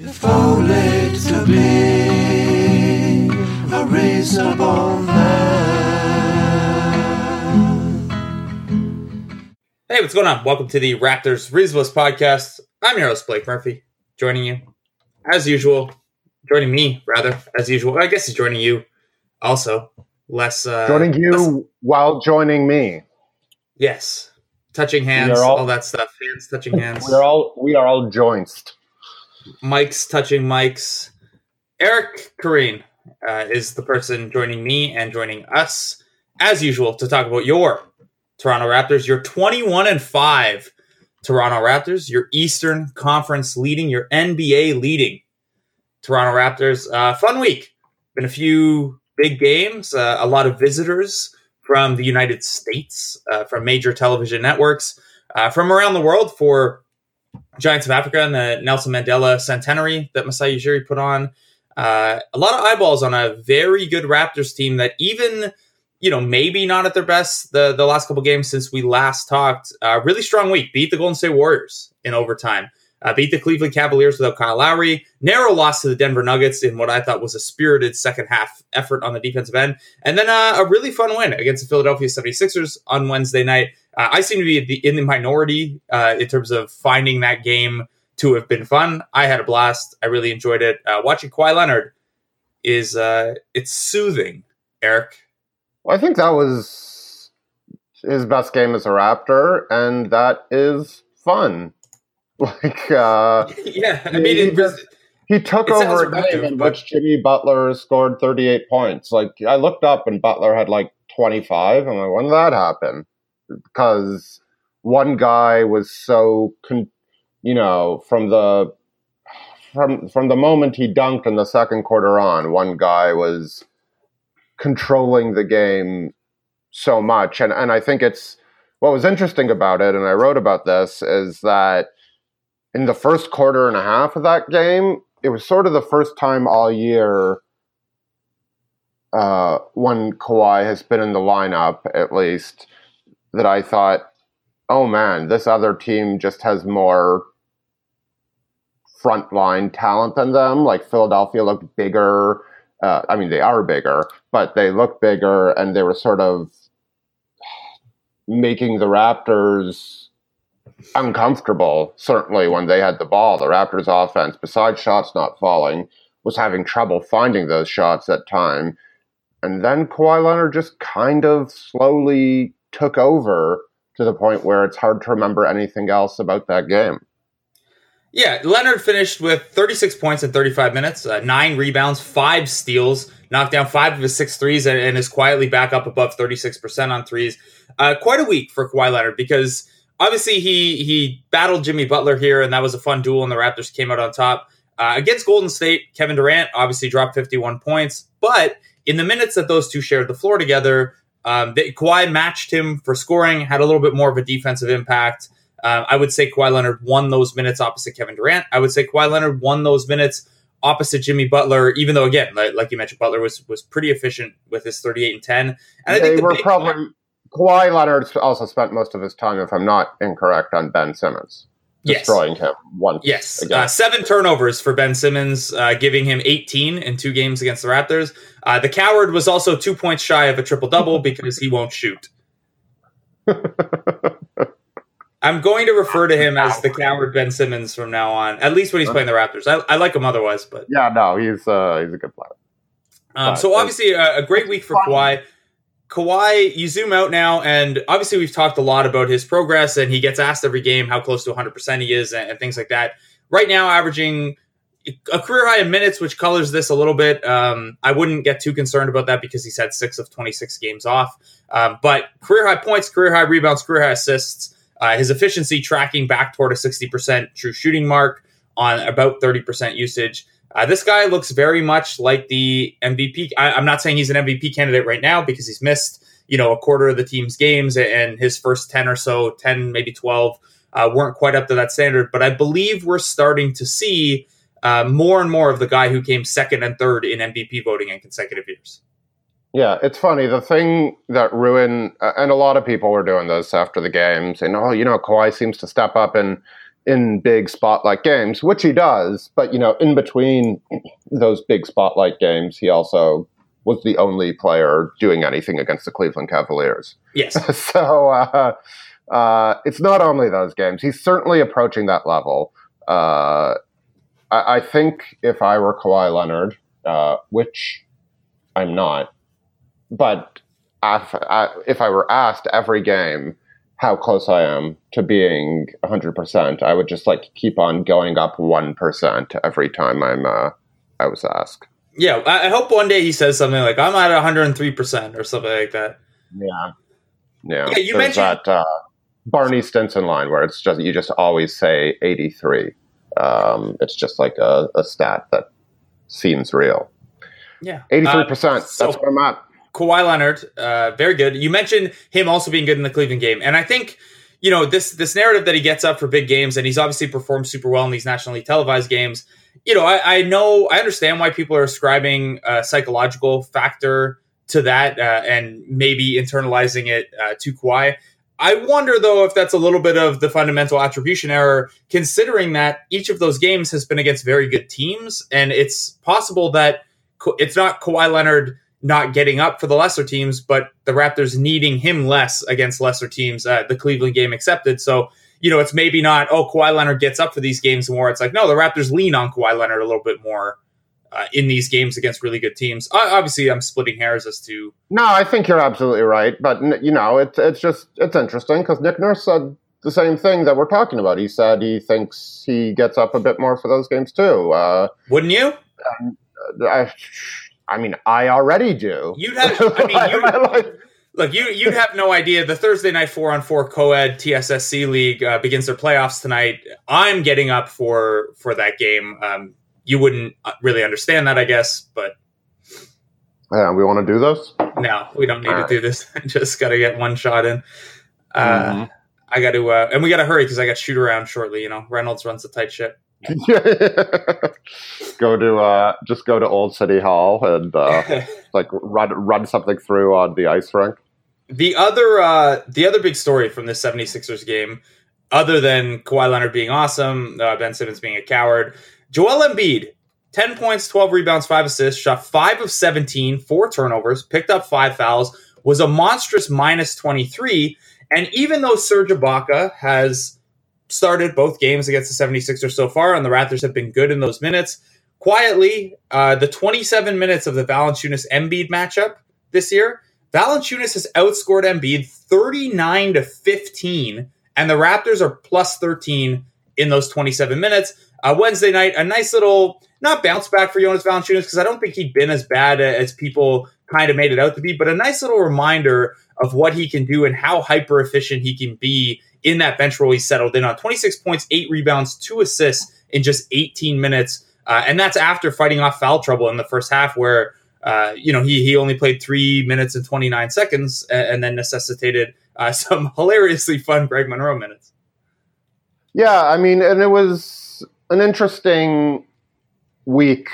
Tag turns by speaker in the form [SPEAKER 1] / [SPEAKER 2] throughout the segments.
[SPEAKER 1] If only to be a reasonable man.
[SPEAKER 2] Hey, what's going on? Welcome to the Raptors Reasonableness Podcast. I'm your host, Blake Murphy, joining you as usual. Joining me, rather, as usual. I guess he's joining you also. Less. Uh,
[SPEAKER 3] joining you
[SPEAKER 2] less-
[SPEAKER 3] while joining me.
[SPEAKER 2] yes. Touching hands,
[SPEAKER 3] all-
[SPEAKER 2] all that stuff. Hands touching hands.
[SPEAKER 3] We are all we are all joints.
[SPEAKER 2] Mics touching mics. Eric Koreen uh, is the person joining me and joining us, as usual, to talk about your Toronto Raptors, your 21 and 5 Toronto Raptors, your Eastern Conference leading, your NBA leading Toronto Raptors. Uh, fun week. Been a few big games, uh, a lot of visitors from the United States, uh, from major television networks, uh, from around the world for Giants of Africa and the Nelson Mandela Centenary that Masai Ujiri put on. Uh, a lot of eyeballs on a very good Raptors team that even, you know, maybe not at their best the, the last couple games since we last talked. Uh, really strong week. Beat the Golden State Warriors in overtime. Uh, beat the Cleveland Cavaliers without Kyle Lowry. Narrow loss to the Denver Nuggets in what I thought was a spirited second half effort on the defensive end. And then uh, a really fun win against the Philadelphia 76ers on Wednesday night. Uh, I seem to be the, in the minority uh, in terms of finding that game to have been fun. I had a blast. I really enjoyed it. Uh, watching Kawhi Leonard is uh, it's soothing. Eric,
[SPEAKER 3] Well, I think that was his best game as a Raptor, and that is fun. Like uh,
[SPEAKER 2] yeah, I mean,
[SPEAKER 3] he just- he took over a game in
[SPEAKER 2] but-
[SPEAKER 3] which Jimmy Butler scored 38 points. Like I looked up and Butler had like 25. I'm like, when did that happen? Because one guy was so, con- you know, from the from from the moment he dunked in the second quarter on, one guy was controlling the game so much, and and I think it's what was interesting about it, and I wrote about this, is that in the first quarter and a half of that game, it was sort of the first time all year uh, when Kawhi has been in the lineup, at least, that I thought, oh man, this other team just has more frontline talent than them. Like Philadelphia looked bigger. Uh, I mean, they are bigger, but they look bigger, and they were sort of making the Raptors uncomfortable, certainly when they had the ball. The Raptors offense, besides shots not falling, was having trouble finding those shots at time. And then Kawhi Leonard just kind of slowly took over to the point where it's hard to remember anything else about that game.
[SPEAKER 2] Yeah, Leonard finished with 36 points in 35 minutes, uh, nine rebounds, five steals, knocked down five of his six threes, and, and is quietly back up above 36% on threes. Uh, quite a week for Kawhi Leonard because obviously he he battled Jimmy Butler here, and that was a fun duel, and the Raptors came out on top. Uh, against Golden State, Kevin Durant obviously dropped 51 points, but in the minutes that those two shared the floor together, um, they, Kawhi matched him for scoring, had a little bit more of a defensive impact. Um, I would say Kawhi Leonard won those minutes opposite Kevin Durant. I would say Kawhi Leonard won those minutes opposite Jimmy Butler, even though again, like, like you mentioned, Butler was was pretty efficient with his 38 and 10. And I think
[SPEAKER 3] were probably Kawhi Leonard also spent most of his time, if I'm not incorrect, on Ben Simmons,
[SPEAKER 2] Yes.
[SPEAKER 3] destroying him once.
[SPEAKER 2] Yes,
[SPEAKER 3] again.
[SPEAKER 2] uh, seven turnovers for Ben Simmons, uh, giving him 18 in two games against the Raptors. Uh, the coward was also two points shy of a triple double because he won't shoot. I'm going to refer to him as the coward Ben Simmons from now on, at least when he's playing the Raptors. I, I like him otherwise, but
[SPEAKER 3] yeah, no, he's uh, he's a good player.
[SPEAKER 2] Um, so obviously a, a great week for Kawhi. Kawhi, you zoom out now, and obviously we've talked a lot about his progress, and he gets asked every game how close to 100% he is, and, and things like that. Right now, averaging a career high in minutes, which colors this a little bit. Um, I wouldn't get too concerned about that because he's had six of 26 games off. Um, but career high points, career high rebounds, career high assists. Uh, his efficiency tracking back toward a 60% true shooting mark on about 30% usage. Uh, this guy looks very much like the MVP. I, I'm not saying he's an MVP candidate right now because he's missed, you know, a quarter of the team's games and his first 10 or so, 10, maybe 12, uh, weren't quite up to that standard. But I believe we're starting to see uh, more and more of the guy who came second and third in MVP voting in consecutive years.
[SPEAKER 3] Yeah, it's funny. The thing that ruined, and a lot of people were doing this after the games, saying, "Oh, you know, Kawhi seems to step up in in big spotlight games, which he does. But you know, in between those big spotlight games, he also was the only player doing anything against the Cleveland Cavaliers.
[SPEAKER 2] Yes.
[SPEAKER 3] so uh, uh, it's not only those games. He's certainly approaching that level. Uh, I, I, think if I were Kawhi Leonard, uh, which I'm not, but if, if I were asked every game how close I am to being 100%, I would just like keep on going up 1% every time I'm uh, I was asked.
[SPEAKER 2] Yeah, I hope one day he says something like I'm at 103% or something like that.
[SPEAKER 3] Yeah. Yeah.
[SPEAKER 2] yeah you There's mentioned that
[SPEAKER 3] uh, Barney Stinson line where it's just you just always say 83. Um, it's just like a, a stat that seems real.
[SPEAKER 2] Yeah.
[SPEAKER 3] 83%. Uh, so, that's what I'm at.
[SPEAKER 2] Kawhi Leonard, uh, very good. You mentioned him also being good in the Cleveland game, and I think you know this this narrative that he gets up for big games, and he's obviously performed super well in these nationally televised games. You know, I, I know I understand why people are ascribing a psychological factor to that, uh, and maybe internalizing it uh, to Kawhi. I wonder though if that's a little bit of the fundamental attribution error, considering that each of those games has been against very good teams, and it's possible that it's not Kawhi Leonard not getting up for the lesser teams, but the Raptors needing him less against lesser teams, uh, the Cleveland game accepted. So, you know, it's maybe not, oh, Kawhi Leonard gets up for these games more. It's like, no, the Raptors lean on Kawhi Leonard a little bit more uh, in these games against really good teams. Uh, obviously, I'm splitting hairs as to.
[SPEAKER 3] No, I think you're absolutely right. But, you know, it's, it's just, it's interesting because Nick Nurse said the same thing that we're talking about. He said he thinks he gets up a bit more for those games too. Uh,
[SPEAKER 2] Wouldn't you?
[SPEAKER 3] Um, I, I mean, I already do.
[SPEAKER 2] You'd have. I mean, you, look, you you'd have no idea. The Thursday night four on four co-ed TSSC league uh, begins their playoffs tonight. I'm getting up for for that game. Um, you wouldn't uh, really understand that, I guess, but
[SPEAKER 3] yeah, we want to do this.
[SPEAKER 2] No, we don't need All to right. do this. Just got to get one shot in. Uh, mm-hmm. I got to, uh, and we got to hurry because I got shoot around shortly. You know, Reynolds runs a tight ship.
[SPEAKER 3] go to uh, just go to Old City Hall and uh, like run run something through on the ice rink.
[SPEAKER 2] The other uh, the other big story from this 76ers game, other than Kawhi Leonard being awesome, uh, Ben Simmons being a coward, Joel Embiid, 10 points, 12 rebounds, 5 assists, shot 5 of 17, 4 turnovers, picked up 5 fouls, was a monstrous minus 23. And even though Serge Ibaka has started both games against the 76ers so far, and the Raptors have been good in those minutes. Quietly, uh, the 27 minutes of the Valanciunas Embiid matchup this year, Valanciunas has outscored Embiid 39 to 15, and the Raptors are plus 13 in those 27 minutes. Uh, Wednesday night, a nice little not bounce back for Jonas Valanciunas because I don't think he'd been as bad as people kind of made it out to be, but a nice little reminder of what he can do and how hyper efficient he can be in that bench role he settled in on 26 points, eight rebounds, two assists in just 18 minutes. Uh, and that's after fighting off foul trouble in the first half, where uh, you know he he only played three minutes and 29 seconds, and, and then necessitated uh, some hilariously fun Greg Monroe minutes.
[SPEAKER 3] Yeah, I mean, and it was an interesting week,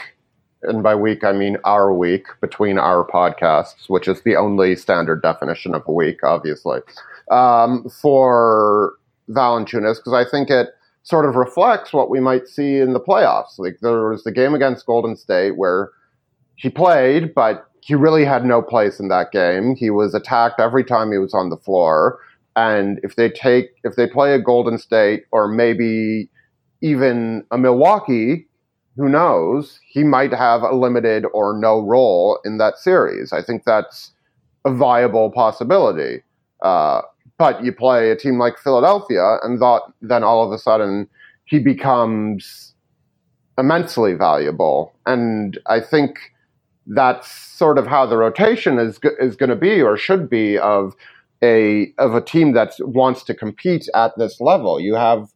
[SPEAKER 3] and by week I mean our week between our podcasts, which is the only standard definition of a week, obviously um, for Valanciunas because I think it sort of reflects what we might see in the playoffs. Like there was the game against Golden State where he played, but he really had no place in that game. He was attacked every time he was on the floor. And if they take if they play a Golden State or maybe even a Milwaukee, who knows, he might have a limited or no role in that series. I think that's a viable possibility. Uh, but you play a team like Philadelphia, and thought, then all of a sudden he becomes immensely valuable. And I think that's sort of how the rotation is is going to be or should be of a of a team that wants to compete at this level. You have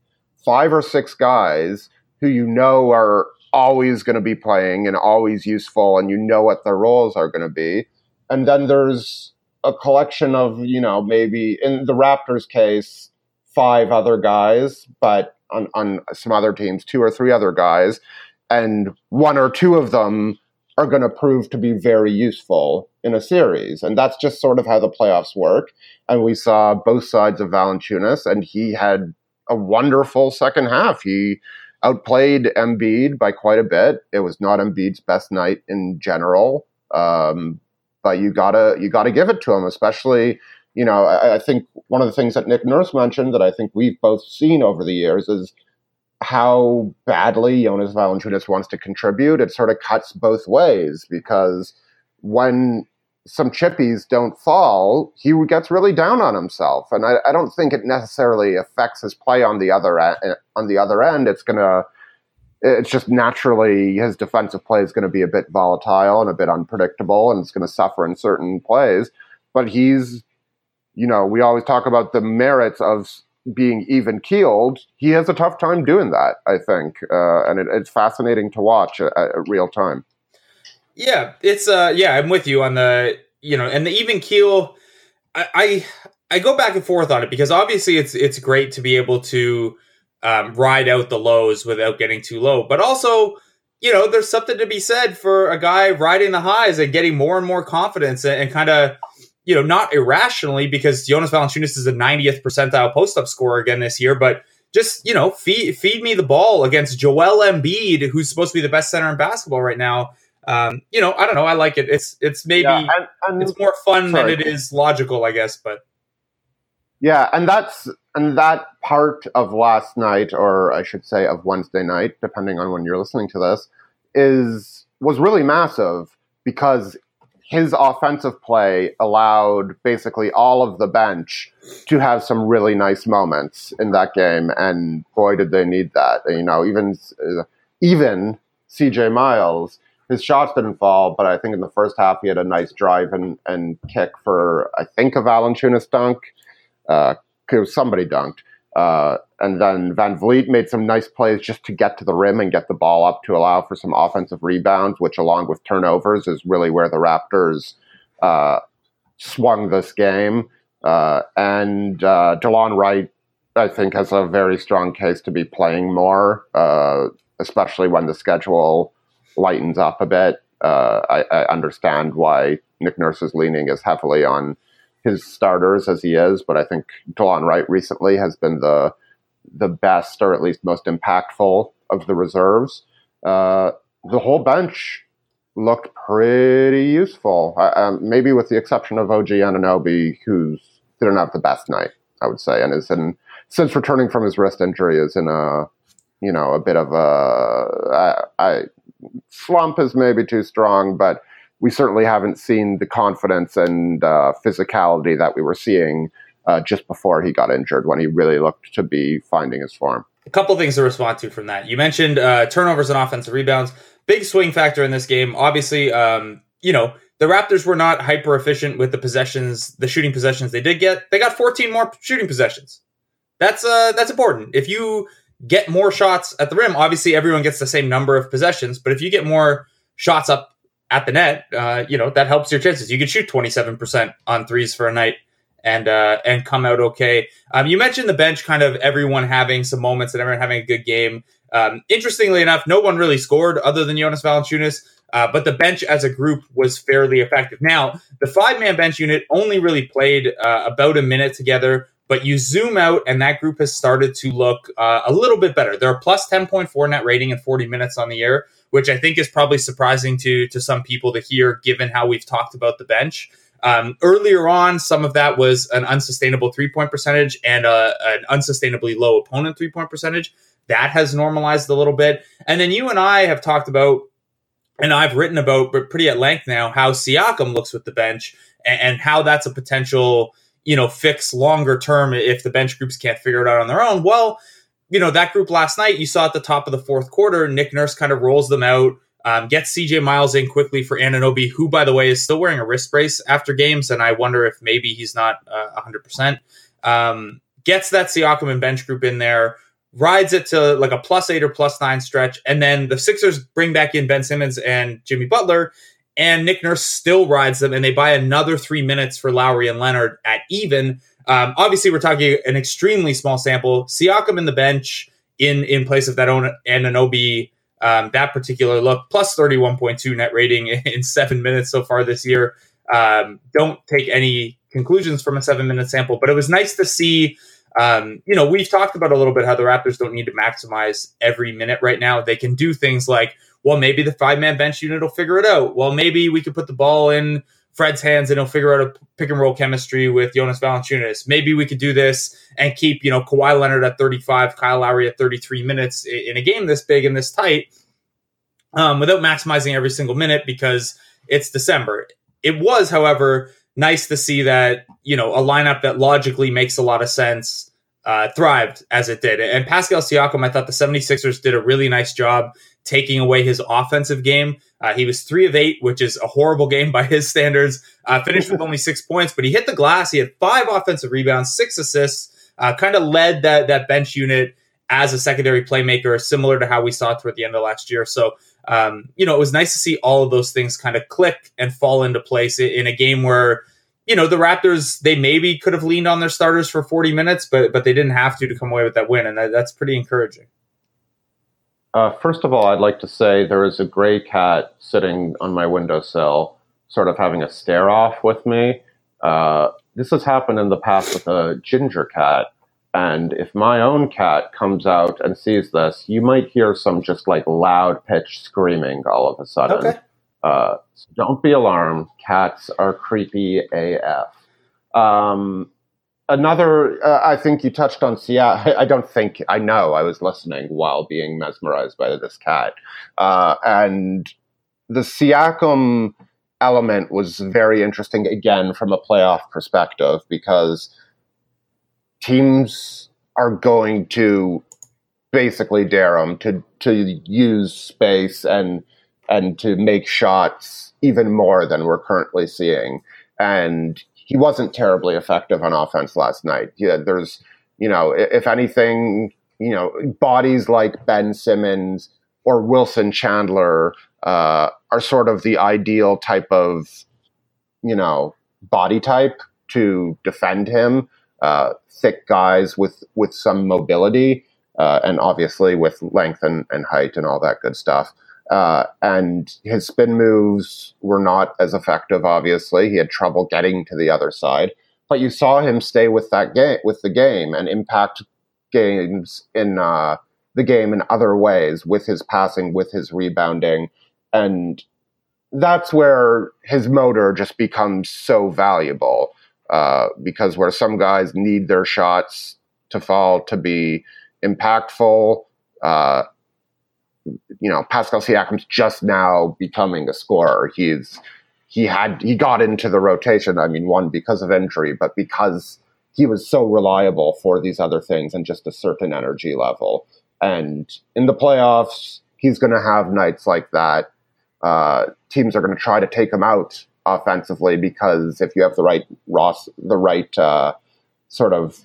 [SPEAKER 3] five or six guys who you know are always going to be playing and always useful, and you know what their roles are going to be. And then there's a collection of, you know, maybe in the Raptors case, five other guys, but on, on some other teams, two or three other guys. And one or two of them are going to prove to be very useful in a series. And that's just sort of how the playoffs work. And we saw both sides of Valanciunas, and he had a wonderful second half. He outplayed Embiid by quite a bit. It was not Embiid's best night in general, um, but you gotta you gotta give it to him, especially. You know, I, I think one of the things that Nick Nurse mentioned that I think we've both seen over the years is how badly Jonas Valanciunas wants to contribute. It sort of cuts both ways because when some chippies don't fall, he gets really down on himself, and I, I don't think it necessarily affects his play on the other. On the other end, it's gonna, it's just naturally his defensive play is going to be a bit volatile and a bit unpredictable, and it's going to suffer in certain plays. But he's, you know, we always talk about the merits of being even keeled. He has a tough time doing that, I think, uh, and it, it's fascinating to watch at, at real time.
[SPEAKER 2] Yeah, it's uh yeah, I'm with you on the you know, and the even keel I, I I go back and forth on it because obviously it's it's great to be able to um, ride out the lows without getting too low, but also you know there's something to be said for a guy riding the highs and getting more and more confidence and, and kind of you know not irrationally because Jonas Valanciunas is a 90th percentile post up scorer again this year, but just you know feed feed me the ball against Joel Embiid, who's supposed to be the best center in basketball right now um, you know, I don't know. I like it. It's it's maybe yeah, and, and, it's more fun sorry. than it is logical, I guess. But
[SPEAKER 3] yeah, and that's and that part of last night, or I should say of Wednesday night, depending on when you're listening to this, is was really massive because his offensive play allowed basically all of the bench to have some really nice moments in that game, and boy, did they need that. You know, even even CJ Miles his shots didn't fall, but I think in the first half he had a nice drive and, and kick for I think a Valanciunas dunk. Uh, somebody dunked. Uh, and then Van Vleet made some nice plays just to get to the rim and get the ball up to allow for some offensive rebounds, which, along with turnovers, is really where the Raptors uh, swung this game. Uh, and uh, Delon Wright, I think, has a very strong case to be playing more, uh, especially when the schedule lightens up a bit. Uh, I, I, understand why Nick Nurse is leaning as heavily on his starters as he is, but I think Delon Wright recently has been the the best or at least most impactful of the reserves. Uh, the whole bench looked pretty useful, uh, maybe with the exception of OG Anunoby, who's didn't have the best night, I would say, and is in since returning from his wrist injury is in a you know a bit of a I, I slump is maybe too strong, but we certainly haven't seen the confidence and uh, physicality that we were seeing uh, just before he got injured when he really looked to be finding his form.
[SPEAKER 2] A couple things to respond to from that. You mentioned uh, turnovers and offensive rebounds. Big swing factor in this game. Obviously, um, you know, the Raptors were not hyper efficient with the possessions, the shooting possessions they did get. They got 14 more shooting possessions. That's uh that's important. If you get more shots at the rim. Obviously, everyone gets the same number of possessions, but if you get more shots up at the net, uh, you know that helps your chances. You could shoot twenty seven percent on threes for a night and uh, and come out okay. Um, you mentioned the bench, kind of everyone having some moments and everyone having a good game. Um, interestingly enough, no one really scored other than Jonas Valanciunas. Uh, but the bench as a group was fairly effective. Now, the five man bench unit only really played uh, about a minute together, but you zoom out, and that group has started to look uh, a little bit better. They're plus 10.4 net rating in 40 minutes on the air, which I think is probably surprising to, to some people to hear, given how we've talked about the bench. Um, earlier on, some of that was an unsustainable three point percentage and a, uh, an unsustainably low opponent three point percentage. That has normalized a little bit. And then you and I have talked about, and I've written about, but pretty at length now, how Siakam looks with the bench and, and how that's a potential you know, fix longer term if the bench groups can't figure it out on their own. Well, you know, that group last night, you saw at the top of the fourth quarter, Nick Nurse kind of rolls them out, um, gets CJ Miles in quickly for Anunoby, who, by the way, is still wearing a wrist brace after games. And I wonder if maybe he's not uh, 100%. Um, gets that Siakam and bench group in there, rides it to like a plus eight or plus nine stretch. And then the Sixers bring back in Ben Simmons and Jimmy Butler and Nick Nurse still rides them, and they buy another three minutes for Lowry and Leonard at even. Um, obviously, we're talking an extremely small sample. Siakam in the bench in in place of that own Anunoby, um, that particular look, plus 31.2 net rating in seven minutes so far this year. Um, don't take any conclusions from a seven minute sample, but it was nice to see Um, you know, we've talked about a little bit how the Raptors don't need to maximize every minute right now. They can do things like, well, maybe the five man bench unit will figure it out. Well, maybe we could put the ball in Fred's hands and he'll figure out a pick and roll chemistry with Jonas Valanciunas. Maybe we could do this and keep, you know, Kawhi Leonard at 35, Kyle Lowry at 33 minutes in a game this big and this tight um, without maximizing every single minute because it's December. It was, however, nice to see that, you know, a lineup that logically makes a lot of sense uh, thrived as it did. And Pascal Siakam, I thought the 76ers did a really nice job taking away his offensive game. Uh, he was three of eight, which is a horrible game by his standards. Uh, finished with only six points, but he hit the glass. He had five offensive rebounds, six assists. Uh, kind of led that that bench unit as a secondary playmaker, similar to how we saw toward the end of last year. So, um, you know, it was nice to see all of those things kind of click and fall into place in a game where you know the Raptors they maybe could have leaned on their starters for 40 minutes, but but they didn't have to to come away with that win, and that, that's pretty encouraging.
[SPEAKER 3] Uh, first of all, I'd like to say there is a gray cat sitting on my windowsill, sort of having a stare off with me. Uh, this has happened in the past with a ginger cat. And if my own cat comes out and sees this, you might hear some just like loud pitch screaming all of a sudden. Okay. Uh, so don't be alarmed. Cats are creepy AF. Um, another, uh, I think you touched on Siakam. I, I, don't think, I know I was listening while being mesmerized by this cat. Uh, and the Siakam element was very interesting again from a playoff perspective because teams are going to basically dare him to, to use space and, and to make shots even more than we're currently seeing. And he wasn't terribly effective on offense last night. Yeah, there's, you know, if anything, you know, bodies like Ben Simmons or Wilson Chandler uh, are sort of the ideal type of, you know, body type to defend him. Uh, thick guys with with some mobility, uh, and obviously with length and, and height and all that good stuff. Uh, and his spin moves were not as effective. Obviously, he had trouble getting to the other side. But you saw him stay with that game, with the game, and impact games in uh, the game in other ways with his passing, with his rebounding, and that's where his motor just becomes so valuable. Uh, because where some guys need their shots to fall to be impactful, uh, you know, Pascal Siakam's just now becoming a scorer. He's he had he got into the rotation. I mean, one because of injury, but because he was so reliable for these other things and just a certain energy level. And in the playoffs, he's going to have nights like that. Uh, teams are going to try to take him out offensively because if you have the right Ross, the right uh, sort of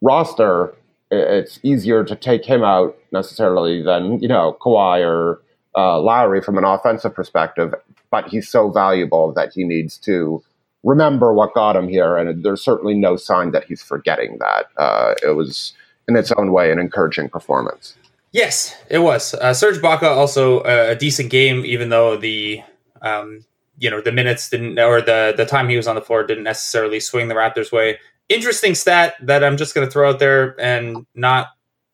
[SPEAKER 3] roster, it's easier to take him out necessarily than you know Kawhi or uh, Lowry from an offensive perspective. But he's so valuable that he needs to remember what got him here, and there's certainly no sign that he's forgetting that. Uh, it was in its own way an encouraging performance.
[SPEAKER 2] Yes, it was. Uh, Serge Ibaka also uh, a decent game, even though the um, you know the minutes didn't or the the time he was on the floor didn't necessarily swing the Raptors' way interesting stat that I'm just going to throw out there and not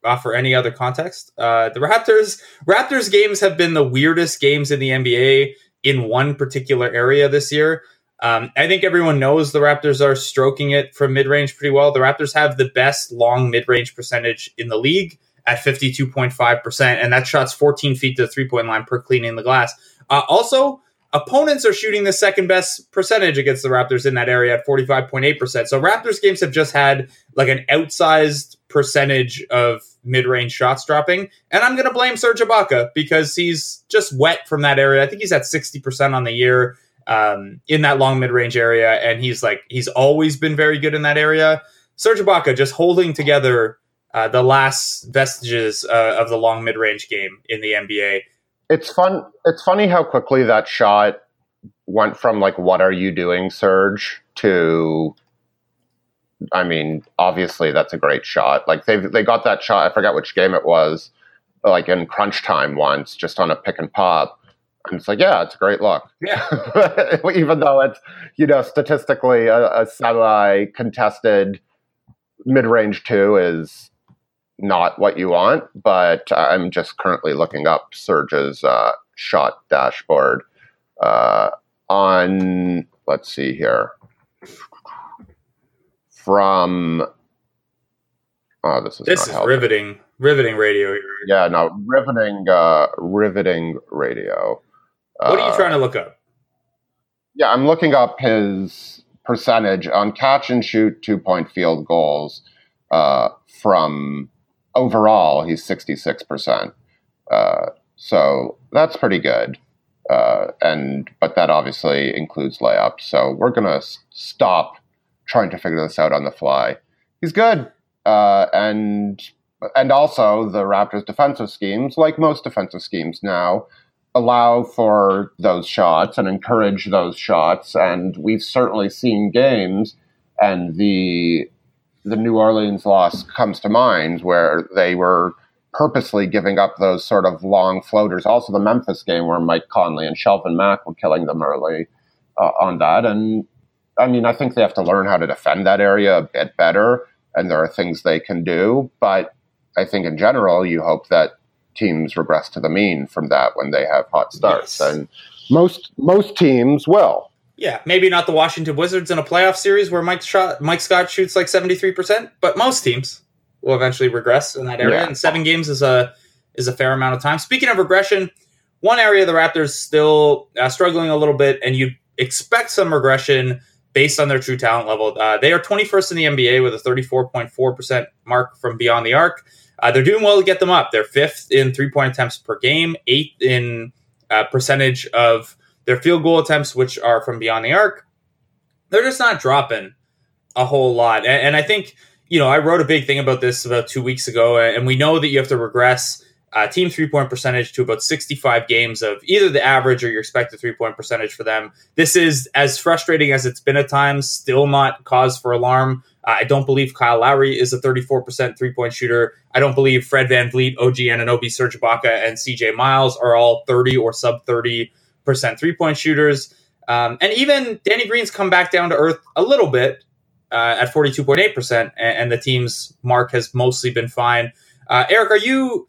[SPEAKER 2] offer any other context. Uh, the Raptors Raptors games have been the weirdest games in the NBA in one particular area this year. Um, I think everyone knows the Raptors are stroking it from mid range pretty well. The Raptors have the best long mid range percentage in the league at 52.5%, and that shot's 14 feet to the three point line per cleaning the glass. Uh, also, Opponents are shooting the second best percentage against the Raptors in that area at 45.8%. So Raptors games have just had like an outsized percentage of mid-range shots dropping. And I'm going to blame Serge Ibaka because he's just wet from that area. I think he's at 60% on the year um, in that long mid-range area. And he's like, he's always been very good in that area. Serge Ibaka just holding together uh, the last vestiges uh, of the long mid-range game in the NBA
[SPEAKER 3] it's fun. It's funny how quickly that shot went from like "What are you doing, Serge?" to I mean, obviously that's a great shot. Like they they got that shot. I forget which game it was, like in crunch time once, just on a pick and pop. And it's like, yeah, it's a great look.
[SPEAKER 2] Yeah.
[SPEAKER 3] Even though it's you know statistically a, a semi contested mid range two is not what you want, but I'm just currently looking up Serge's uh, shot dashboard uh, on, let's see here, from. Oh, this is
[SPEAKER 2] This is
[SPEAKER 3] helping.
[SPEAKER 2] riveting, riveting radio. here.
[SPEAKER 3] Yeah, no, riveting, uh, riveting radio.
[SPEAKER 2] What are you
[SPEAKER 3] Uh,
[SPEAKER 2] trying to look up?
[SPEAKER 3] Yeah, I'm looking up his percentage on catch and shoot two point field goals uh, from overall, he's 66%. Uh, so that's pretty good. Uh, and but that obviously includes layups. So we're gonna stop trying to figure this out on the fly. He's good, uh, and and also the Raptors' defensive schemes, like most defensive schemes now, allow for those shots and encourage those shots. And we've certainly seen games, and the the New Orleans loss comes to mind where they were purposely giving up those sort of long floaters. Also, the Memphis game where Mike Conley and Shelvin Mack were killing them early uh, on that. And I mean, I think they have to learn how to defend that area a bit better, and there are things they can do. But I think in general, you hope that teams regress to the mean from that when they have hot starts,
[SPEAKER 2] Yes.
[SPEAKER 3] and most most teams will.
[SPEAKER 2] Yeah, maybe not the Washington Wizards in a playoff series where Mike shot, Mike Scott shoots like seventy three percent, but most teams will eventually regress in that area.
[SPEAKER 3] Yeah.
[SPEAKER 2] And seven games is a is a fair amount of time. Speaking of regression, one area the Raptors still uh, struggling a little bit, and you expect some regression based on their true talent level. Uh, they are twenty first in the NBA with a thirty four point four percent mark from beyond the arc. Uh, they're doing well to get them up. They're fifth in three point attempts per game, eighth in uh, percentage of their field goal attempts, which are from beyond the arc, they're just not dropping a whole lot. And, and I think, you know, I wrote a big thing about this about two weeks ago, and we know that you have to regress uh, team three point percentage to about 65 games of either the average or your expected three point percentage for them. This is as frustrating as it's been at times, still not cause for alarm. Uh, I don't believe Kyle Lowry is a 34% three point shooter. I don't believe Fred VanVleet, OG Anunoby, Serge Ibaka, and CJ Miles are all 30 or sub 30% three point shooters. Um, and even Danny Green's come back down to earth a little bit uh, at 42.8%, and, and the team's mark has mostly been fine. Uh, Eric, are you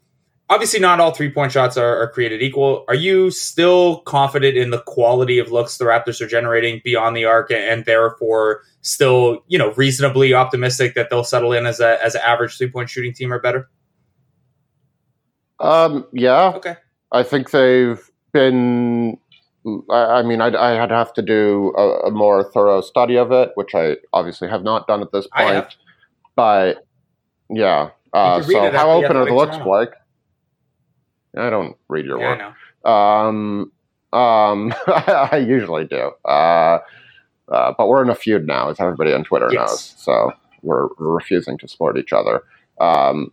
[SPEAKER 2] obviously not all three point shots are, are created equal? Are you still confident in the quality of looks the Raptors are generating beyond the arc, and, and therefore still, you know, reasonably optimistic that they'll settle in as a as an average three point shooting team or better?
[SPEAKER 3] Um, yeah,
[SPEAKER 2] Okay,
[SPEAKER 3] I think they've been. I, I mean, I'd, I'd have to do a, a more thorough study of it, which I obviously have not done at this point. But yeah, uh, so how open are the looks. Blake? I don't read your
[SPEAKER 2] yeah, I
[SPEAKER 3] work. Um, um, I usually do. Uh, uh, but we're in a feud now, as everybody on Twitter
[SPEAKER 2] Yes.
[SPEAKER 3] knows. So we're, we're refusing to support each other. Um,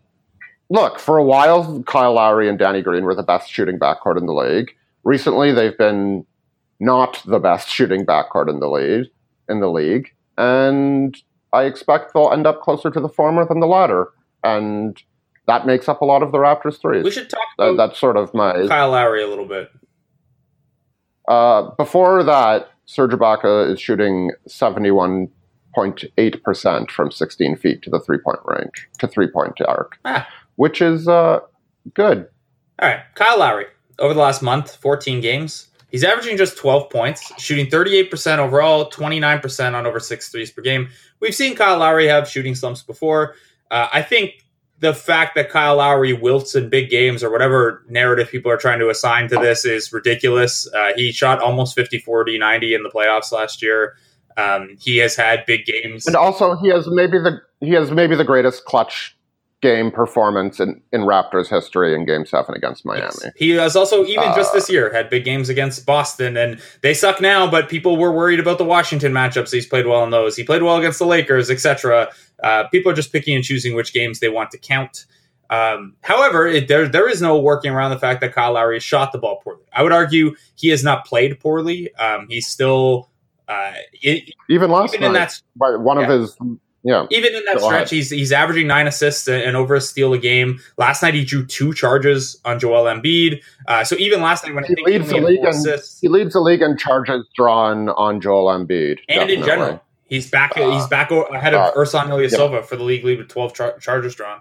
[SPEAKER 3] look, for a while, Kyle Lowry and Danny Green were the best shooting backcourt in the league. Recently, they've been not the best shooting backcourt in the league. In the league, and I expect they'll end up closer to the former than the latter, and that makes up a lot of the Raptors' threes.
[SPEAKER 2] We should talk
[SPEAKER 3] That-
[SPEAKER 2] about
[SPEAKER 3] that's sort of my
[SPEAKER 2] Kyle Lowry a little bit.
[SPEAKER 3] Uh, before that, Serge Ibaka is shooting 71.8% from 16 feet to the three point range, to three point arc,
[SPEAKER 2] Ah.
[SPEAKER 3] which is uh, good.
[SPEAKER 2] All right, Kyle Lowry over the last month, 14 games. He's averaging just 12 points, shooting 38% overall, 29% on over six threes per game. We've seen Kyle Lowry have shooting slumps before. Uh, I think the fact that Kyle Lowry wilts in big games or whatever narrative people are trying to assign to this is ridiculous. Uh, he shot almost 50, 40, 90 in the playoffs last year. Um, he has had big games.
[SPEAKER 3] And also, he has maybe the he has maybe the greatest clutch game performance in, in Raptors history in Game Seven against Miami.
[SPEAKER 2] Yes. He has also, even just
[SPEAKER 3] Uh,
[SPEAKER 2] this year, had big games against Boston, and they suck now. But people were worried about the Washington matchups. He's played well in those. He played well against the Lakers, etc. Uh, people are just picking and choosing which games they want to count. Um, however, it, there there is no working around the fact that Kyle Lowry shot the ball poorly. I would argue he has not played poorly. Um, he's still uh, it,
[SPEAKER 3] Even last
[SPEAKER 2] even in
[SPEAKER 3] night,
[SPEAKER 2] that
[SPEAKER 3] one of his yeah.
[SPEAKER 2] even in that
[SPEAKER 3] Go
[SPEAKER 2] stretch,
[SPEAKER 3] ahead.
[SPEAKER 2] he's he's averaging nine assists and over a steal a game. Last night he drew two charges on Joel Embiid. Uh, so even last night when I
[SPEAKER 3] He
[SPEAKER 2] think
[SPEAKER 3] leads the league in-
[SPEAKER 2] assists,
[SPEAKER 3] He leads the league in charges drawn on Joel Embiid,
[SPEAKER 2] and in general, He's back. Uh, he's back ahead of uh, Ersan Ilyasova yeah. for the league lead with twelve char- Chargers drawn.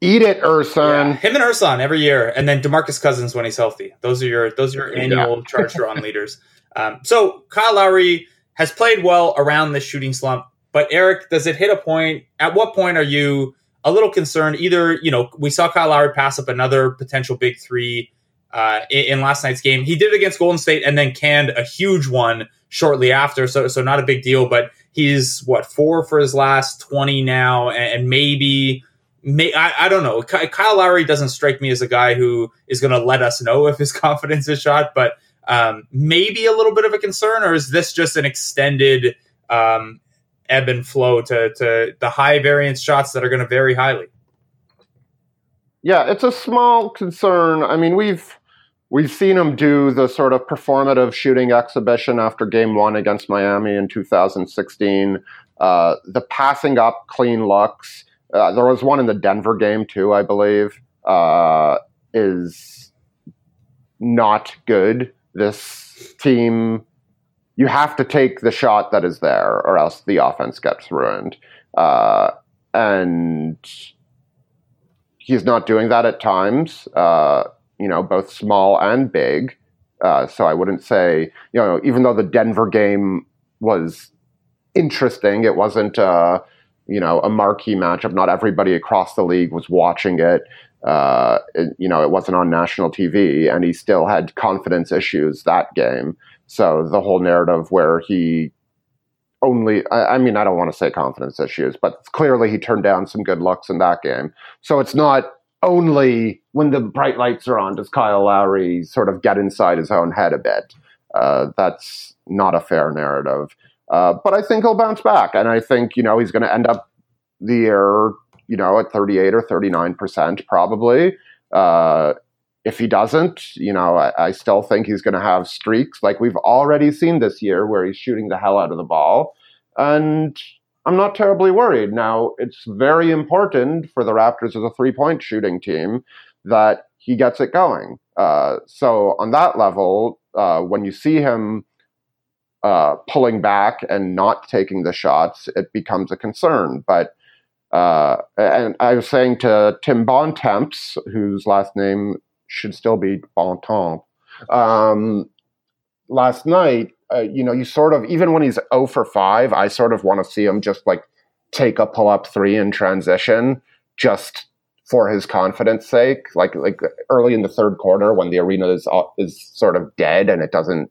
[SPEAKER 3] Eat it, Ersan.
[SPEAKER 2] Yeah, him and Ersan every year, and then Demarcus Cousins when he's healthy. Those are your those are your annual yeah. charge drawn leaders. Um, so Kyle Lowry has played well around this shooting slump, but Eric, does it hit a point? At what point are you a little concerned? Either you know we saw Kyle Lowry pass up another potential big three uh, in, in last night's game. He did it against Golden State and then canned a huge one shortly after. So so not a big deal, but he's what four for his last twenty now, and, and maybe. May, I, I don't know. Kyle Lowry doesn't strike me as a guy who is going to let us know if his confidence is shot, but um, maybe a little bit of a concern, or is this just an extended um, ebb and flow to, to the high variance shots that are going to vary highly?
[SPEAKER 3] Yeah, it's a small concern. I mean, we've we've seen him do the sort of performative shooting exhibition after Game One against Miami in 2016. Uh, the passing up clean looks. Uh, there was one in the Denver game too, I believe. Uh, is not good. This team, you have to take the shot that is there, or else the offense gets ruined. Uh, and he's not doing that at times. Uh, you know, both small and big. Uh, so I wouldn't say, you know, even though the Denver game was interesting, it wasn't, uh, you know, a marquee matchup. Not everybody across the league was watching it. Uh, it, you know, it wasn't on national TV, and he still had confidence issues that game. So the whole narrative where he only, I, I mean, I don't want to say confidence issues, but clearly he turned down some good looks in that game. So it's not only when the bright lights are on does Kyle Lowry sort of get inside his own head a bit. Uh, that's not a fair narrative. Uh, but I think he'll bounce back, and I think you know he's going to end up the year you know at 38 or 39 percent probably. Uh, if he doesn't, you know, I, I still think he's going to have streaks like we've already seen this year, where he's shooting the hell out of the ball, and I'm not terribly worried. Now, it's very important for the Raptors as a three point shooting team that he gets it going. Uh, so, on that level, uh, when you see him uh, pulling back and not taking the shots, it becomes a concern. But uh, and I was saying to Tim Bontemps, whose last name should still be Bontemps, um, last night, uh, you know, you sort of even when he's 0 for 5, I sort of want to see him just like take a pull up three in transition just for his confidence sake. Like like early in the third quarter when the arena is is sort of dead and it doesn't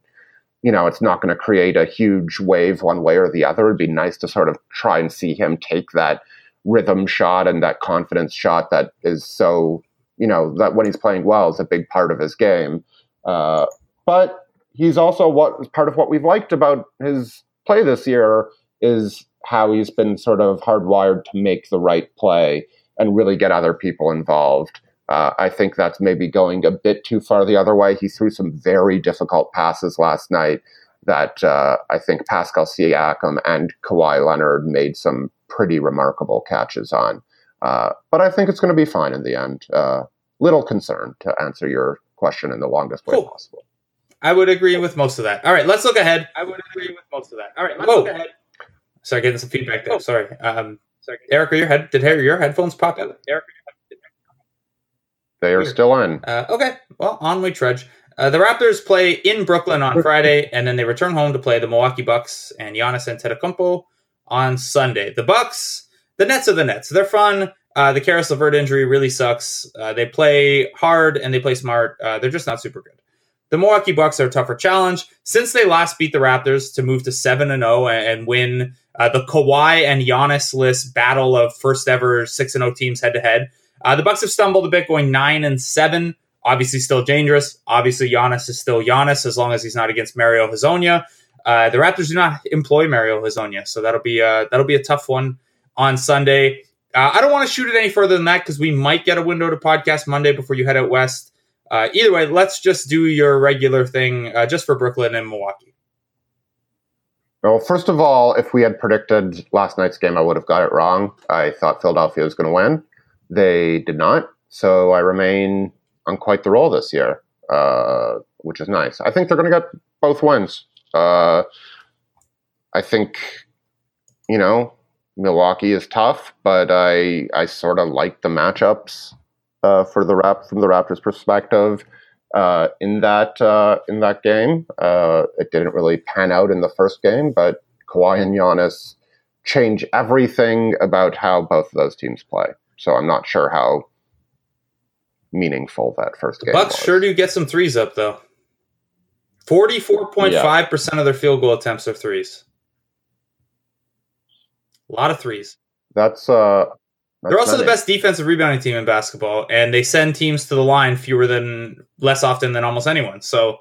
[SPEAKER 3] you know, it's not going to create a huge wave one way or the other. It'd be nice to sort of try and see him take that rhythm shot and that confidence shot that is so, you know, that when he's playing well is a big part of his game. Uh, but he's also what part of what we've liked about his play this year is how he's been sort of hardwired to make the right play and really get other people involved. Uh, I think that's maybe going a bit too far the other way. He threw some very difficult passes last night that uh, I think Pascal Siakam and Kawhi Leonard made some pretty remarkable catches on. Uh, but I think it's going to be fine in the end. Uh, little concern to answer your question in the longest way possible.
[SPEAKER 2] I would agree with most of that. All right, let's look ahead. I would agree with most of that. All right, let's Whoa. look ahead. Sorry, getting some feedback there. Oh. Sorry. Um, sorry. Eric, are your head did your headphones pop out? Eric,
[SPEAKER 3] they are Weird. still in.
[SPEAKER 2] Uh, okay, well, on we trudge. Uh, the Raptors play in Brooklyn on Friday, and then they return home to play the Milwaukee Bucks and Giannis Antetokounmpo on Sunday. The Bucks, the Nets are the Nets. They're fun. Uh, the Caris LeVert injury really sucks. Uh, they play hard and they play smart. Uh, they're just not super good. The Milwaukee Bucks are a tougher challenge since they last beat the Raptors to move to seven and zero oh and win uh, the Kawhi and Giannis list battle of first ever six and zero oh teams head to head. The Bucks have stumbled a bit, going nine and seven. Obviously, still dangerous. Obviously, Giannis is still Giannis as long as he's not against Mario Hezonja. Uh, the Raptors do not employ Mario Hezonja, so that'll be that'll be a tough one on Sunday. Uh, I don't want to shoot it any further than that because we might get a window to podcast Monday before you head out west. Uh, either way, let's just do your regular thing uh, just for Brooklyn and Milwaukee.
[SPEAKER 3] Well, first of all, if we had predicted last night's game, I would have got it wrong. I thought Philadelphia was going to win. They did not. So I remain on quite the roll this year, uh, which is nice. I think they're going to get both wins. Uh, I think, you know, Milwaukee is tough, but I I sort of like the matchups uh, for the rap from the Raptors' perspective. Uh, in that uh, in that game, uh, it didn't really pan out in the first game, but Kawhi and Giannis change everything about how both of those teams play. So I'm not sure how meaningful that first game.
[SPEAKER 2] Bucks
[SPEAKER 3] was.
[SPEAKER 2] sure do get some threes up though. Forty-four point five percent of their field goal attempts are threes. A lot of threes.
[SPEAKER 3] That's uh. That's
[SPEAKER 2] They're also the best defensive rebounding team in basketball, and they send teams to the line fewer than less often than almost anyone. So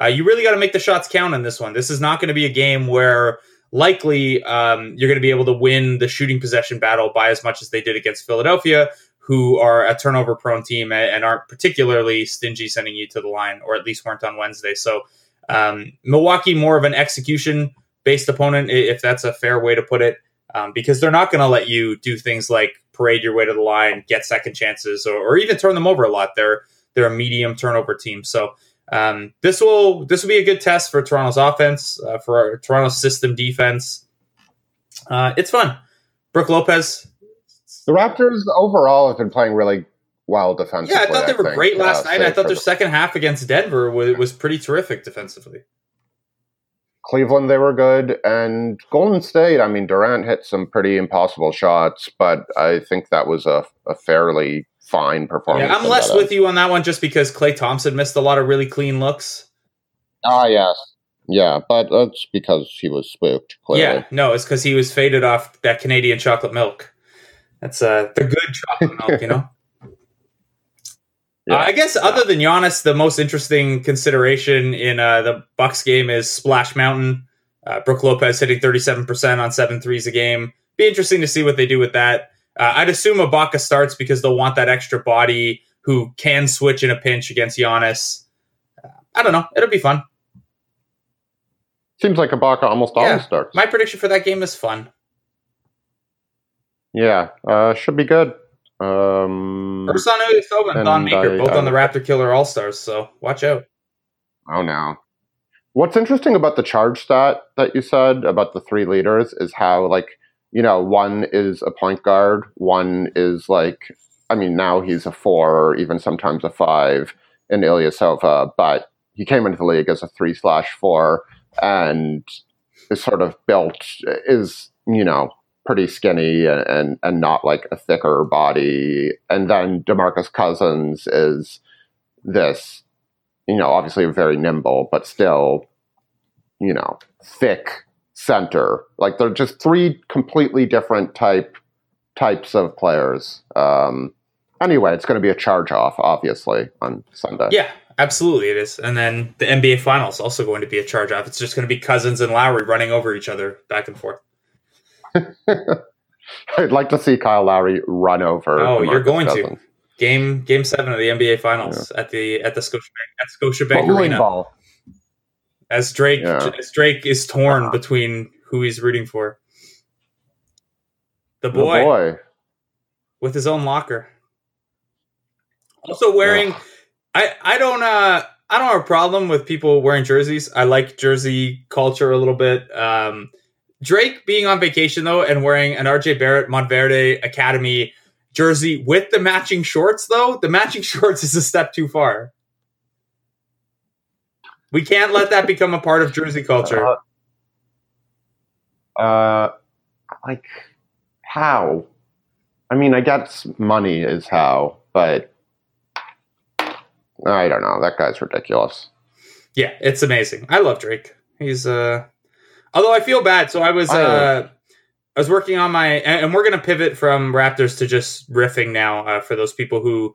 [SPEAKER 2] uh, you really got to make the shots count in this one. This is not going to be a game where likely um, you're going to be able to win the shooting possession battle by as much as they did against Philadelphia, who are a turnover prone team and, and aren't particularly stingy sending you to the line, or at least weren't on Wednesday. So um, Milwaukee more of an execution based opponent, if that's a fair way to put it, um, because they're not going to let you do things like parade your way to the line, get second chances, or, or even turn them over a lot. They're they're a medium turnover team, so um, this will this will be a good test for Toronto's offense, uh, for our, Toronto's system defense. Uh, it's fun. Brooke Lopez.
[SPEAKER 3] The Raptors overall have been playing really well defensively.
[SPEAKER 2] Yeah, I thought they were great last
[SPEAKER 3] uh,
[SPEAKER 2] night. I thought their
[SPEAKER 3] the-
[SPEAKER 2] second half against Denver was, was pretty terrific defensively.
[SPEAKER 3] Cleveland, they were good, and Golden State. I mean, Durant hit some pretty impossible shots, but I think that was a, a fairly fine performance.
[SPEAKER 2] Yeah, I'm less with
[SPEAKER 3] end.
[SPEAKER 2] you on that one just because Klay Thompson missed a lot of really clean looks.
[SPEAKER 3] Ah, yes, yeah, but that's because he was spooked. Clearly.
[SPEAKER 2] Yeah, no, it's because he was faded off that Canadian chocolate milk. That's uh, the good chocolate milk, you know.
[SPEAKER 3] Yeah.
[SPEAKER 2] Uh, I guess other than Giannis, the most interesting consideration in uh, the Bucks game is Splash Mountain. Uh, Brooke Lopez hitting 37% on seven threes a game. Be interesting to see what they do with that. Uh, I'd assume Ibaka starts because they'll want that extra body who can switch in a pinch against Giannis. Uh, I don't know. It'll be fun.
[SPEAKER 3] Seems like Ibaka almost
[SPEAKER 2] Yeah.
[SPEAKER 3] always starts.
[SPEAKER 2] My prediction for that game is fun.
[SPEAKER 3] yeah, uh, should be good. Um,
[SPEAKER 2] Ersan Ilyasova and
[SPEAKER 3] Thon
[SPEAKER 2] Maker,
[SPEAKER 3] I-
[SPEAKER 2] both on the Raptor Killer All Stars, so watch out.
[SPEAKER 3] Oh no. What's interesting about the charge stat that you said about the three leaders is how like you know one is a point guard, one is like I mean now he's a four or even sometimes a five in Ilyasova, but he came into the league as a three slash four and is sort of built is you know pretty skinny and, and and not like a thicker body, and then Demarcus Cousins is this you know, obviously very nimble, but still, you know, thick center. Like they're just three completely different type types of players. Um, anyway, it's going to be a charge off, obviously, on Sunday.
[SPEAKER 2] Yeah, absolutely it is. And then the NBA Finals also going to be a charge off. It's just going to be Cousins and Lowry running over each other back and forth.
[SPEAKER 3] I'd like to see Kyle Lowry run over.
[SPEAKER 2] Oh, you're going to. Game Game Seven of the NBA Finals at the at the Scotiabank at Scotiabank
[SPEAKER 3] Bowling
[SPEAKER 2] Arena
[SPEAKER 3] ball.
[SPEAKER 2] as Drake
[SPEAKER 3] Yeah.
[SPEAKER 2] as Drake is torn
[SPEAKER 3] Uh-huh.
[SPEAKER 2] between who he's rooting for. The
[SPEAKER 3] The
[SPEAKER 2] boy,
[SPEAKER 3] boy.
[SPEAKER 2] with his own locker. Also wearing
[SPEAKER 3] Ugh.
[SPEAKER 2] I I don't uh I don't have a problem with people wearing jerseys. I like jersey culture a little bit. Um Drake being on vacation though and wearing an RJ Barrett Montverde Academy jersey with the matching shorts though, the matching shorts is a step too far. We can't let that become a part of jersey culture.
[SPEAKER 3] Uh, uh, like how? I mean, I guess money is how, but I don't know. That guy's ridiculous.
[SPEAKER 2] Yeah, it's amazing. I love Drake. He's uh although I feel bad. So I was
[SPEAKER 3] I
[SPEAKER 2] uh I was working on my and and we're gonna pivot from Raptors to just riffing now, uh, for those people who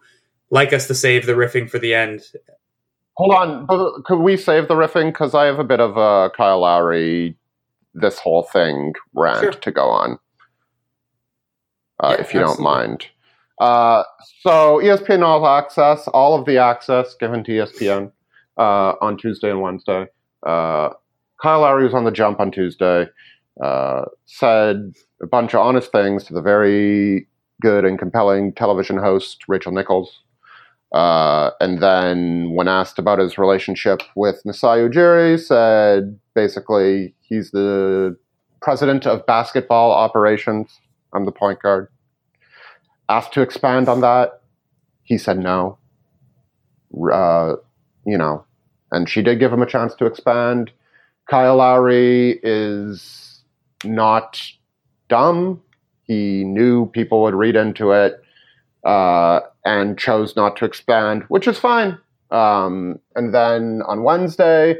[SPEAKER 2] like us to save the riffing for the end.
[SPEAKER 3] Hold on, but could we save the riffing? Because I have a bit of a Kyle Lowry, this whole thing rant
[SPEAKER 2] Sure.
[SPEAKER 3] to go on. Uh,
[SPEAKER 2] Yeah,
[SPEAKER 3] if you don't mind. Uh, so ESPN All Access, all of the access given to ESPN uh, on Tuesday and Wednesday. Uh, Kyle Lowry was on the jump on Tuesday. Uh, said a bunch of honest things to the very good and compelling television host Rachel Nichols. Uh, and then, when asked about his relationship with Masai Ujiri, said basically he's the president of basketball operations. I'm the point guard. Asked to expand on that. He said no. Uh, you know, and she did give him a chance to expand. Kyle Lowry is not dumb. He knew people would read into it uh, and chose not to expand, which is fine. Um, and then on Wednesday,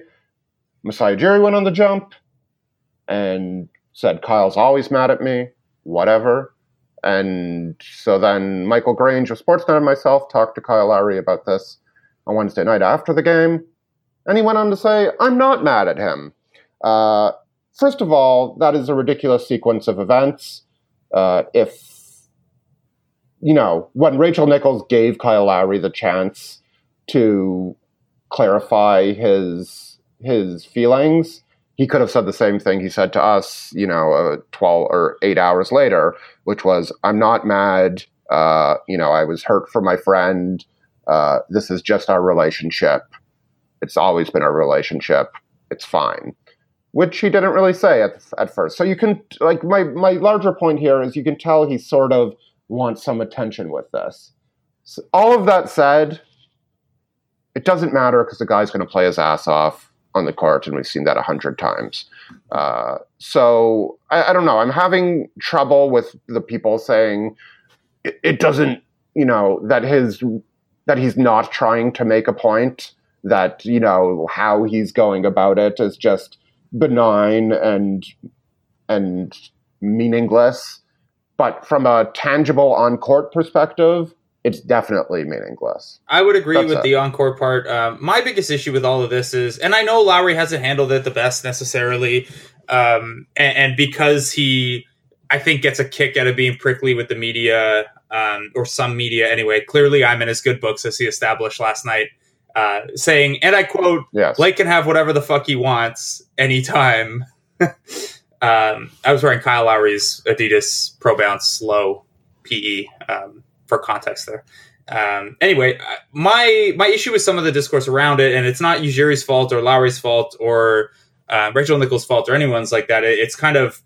[SPEAKER 3] Masai Ujiri went on the jump and said, Kyle's always mad at me, whatever. And so then Michael Grange of Sportsnet and myself talked to Kyle Lowry about this on Wednesday night after the game. And he went on to say, I'm not mad at him. Uh, first of all, that is a ridiculous sequence of events. Uh, if, you know, when Rachel Nichols gave Kyle Lowry the chance to clarify his his feelings, he could have said the same thing he said to us, you know, uh, 12 or 8 hours later, which was I'm not mad, uh, you know, I was hurt for my friend. Uh, this is just our relationship. It's always been our relationship. It's fine. Which he didn't really say at, at first. So you can, like, my, my larger point here is you can tell he sort of wants some attention with this. So all of that said, it doesn't matter because the guy's going to play his ass off on the court, and we've seen that a hundred times. Uh, so I, I, don't know. I'm having trouble with the people saying it, it, doesn't, you know, that his that he's not trying to make a point that you know how he's going about it is just benign and and meaningless but from a tangible on court perspective it's definitely meaningless.
[SPEAKER 2] I would agree That's with it. the encore part. Um, my biggest issue with all of this is, and I know Lowry hasn't handled it the best necessarily, um, and, and, because he, I think, gets a kick out of being prickly with the media um, or some media anyway. Clearly, I'm in his good books as he established last night uh, saying, and I quote,
[SPEAKER 3] yes.
[SPEAKER 2] Blake can have whatever the fuck he wants anytime. um, I was wearing Kyle Lowry's Adidas Pro Bounce Low PE um, for context there. Um, anyway, my my issue with some of the discourse around it, and it's not Ujiri's fault or Lowry's fault or uh, Rachel Nichols' fault or anyone's like that. It, it's kind of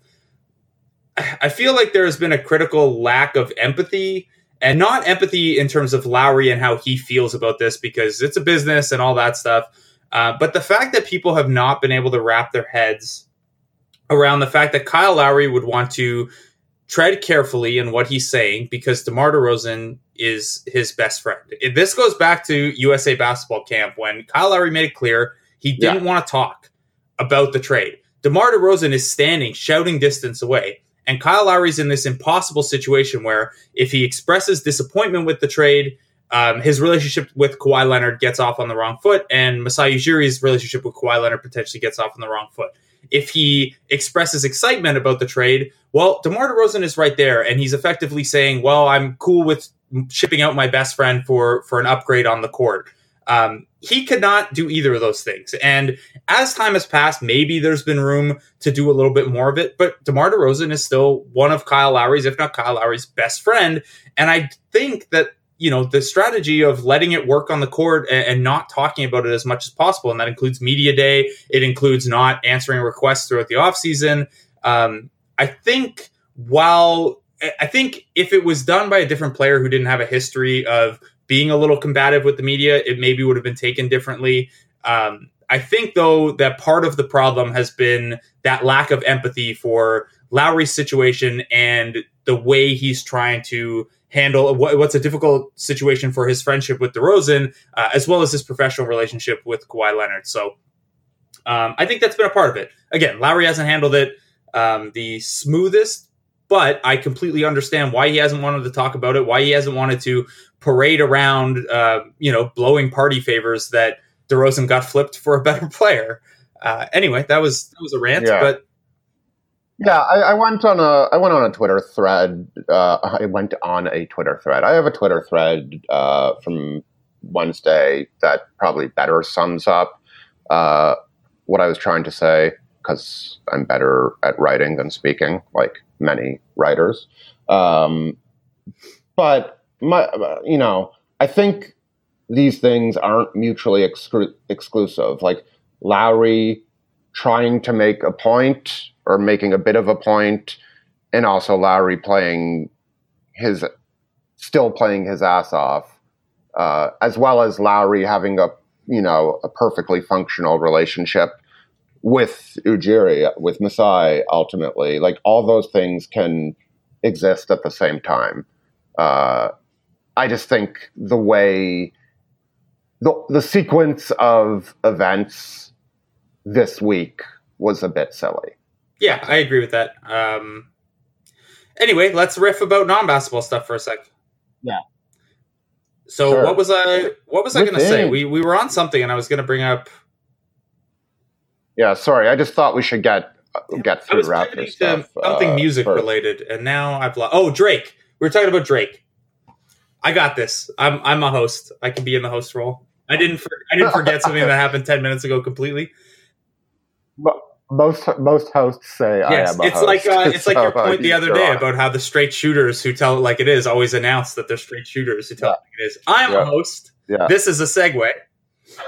[SPEAKER 2] I feel like there has been a critical lack of empathy and not empathy in terms of Lowry and how he feels about this because it's a business and all that stuff. Uh, but the fact that people have not been able to wrap their heads around the fact that Kyle Lowry would want to tread carefully in what he's saying because DeMar DeRozan is his best friend. This goes back to USA basketball camp when Kyle Lowry made it clear he didn't yeah. want to talk about the trade. DeMar DeRozan is standing shouting distance away. And Kyle Lowry's in this impossible situation where if he expresses disappointment with the trade, um, his relationship with Kawhi Leonard gets off on the wrong foot, and Masai Ujiri's relationship with Kawhi Leonard potentially gets off on the wrong foot. If he expresses excitement about the trade, well, DeMar DeRozan is right there, and he's effectively saying, "Well, I'm cool with shipping out my best friend for for an upgrade on the court." Um, he could not do either of those things. And as time has passed, maybe there's been room to do a little bit more of it. But DeMar DeRozan is still one of Kyle Lowry's, if not Kyle Lowry's best friend. And I think that, you know, the strategy of letting it work on the court and, and not talking about it as much as possible, and that includes media day, it includes not answering requests throughout the offseason. Um, I think while I think if it was done by a different player who didn't have a history of being a little combative with the media, it maybe would have been taken differently. Um, I think, though, that part of the problem has been that lack of empathy for Lowry's situation and the way he's trying to handle what's a difficult situation for his friendship with DeRozan, uh, as well as his professional relationship with Kawhi Leonard. So um, I think that's been a part of it. Again, Lowry hasn't handled it um, the smoothest, but I completely understand why he hasn't wanted to talk about it, why he hasn't wanted to parade around, uh, you know, blowing party favors that DeRozan got flipped for a better player. Uh, anyway, that was that was a rant, yeah. but
[SPEAKER 3] yeah, I, I, went on a I went on a Twitter thread. Uh, I went on a Twitter thread. I have a Twitter thread uh, from Wednesday that probably better sums up uh, what I was trying to say because I'm better at writing than speaking, like many writers. Um, but my, you know, I think these things aren't mutually exclu- exclusive. Like Lowry trying to make a point or making a bit of a point, and also Lowry playing his still playing his ass off, uh, as well as Lowry having a you know a perfectly functional relationship with Ujiri, with Masai. Ultimately, like all those things can exist at the same time. Uh, I just think the way the the sequence of events this week was a bit silly.
[SPEAKER 2] Yeah, I agree with that. Um, anyway, let's riff about non-basketball stuff for a sec.
[SPEAKER 3] Yeah.
[SPEAKER 2] So
[SPEAKER 3] Sure.
[SPEAKER 2] what was I what was I going to say? We we were on something and I was going to bring up
[SPEAKER 3] Yeah, sorry. I just thought we should get get through Raptor stuff.
[SPEAKER 2] something
[SPEAKER 3] uh,
[SPEAKER 2] music
[SPEAKER 3] first.
[SPEAKER 2] related and now I've lost Oh, Drake. We were talking about Drake. I got this. I'm I'm a host. I can be in the host role. I didn't for, I didn't forget something that happened 10 minutes ago completely.
[SPEAKER 3] Mo- Most most hosts say
[SPEAKER 2] Yes,
[SPEAKER 3] I am a
[SPEAKER 2] it's
[SPEAKER 3] host.
[SPEAKER 2] like uh, it's like
[SPEAKER 3] So,
[SPEAKER 2] your point the other day
[SPEAKER 3] on.
[SPEAKER 2] about how the straight shooters who tell it like it is always announce that they're straight shooters who tell
[SPEAKER 3] Yeah.
[SPEAKER 2] it like it is. I'm
[SPEAKER 3] Yeah.
[SPEAKER 2] a host.
[SPEAKER 3] Yeah.
[SPEAKER 2] This is a segue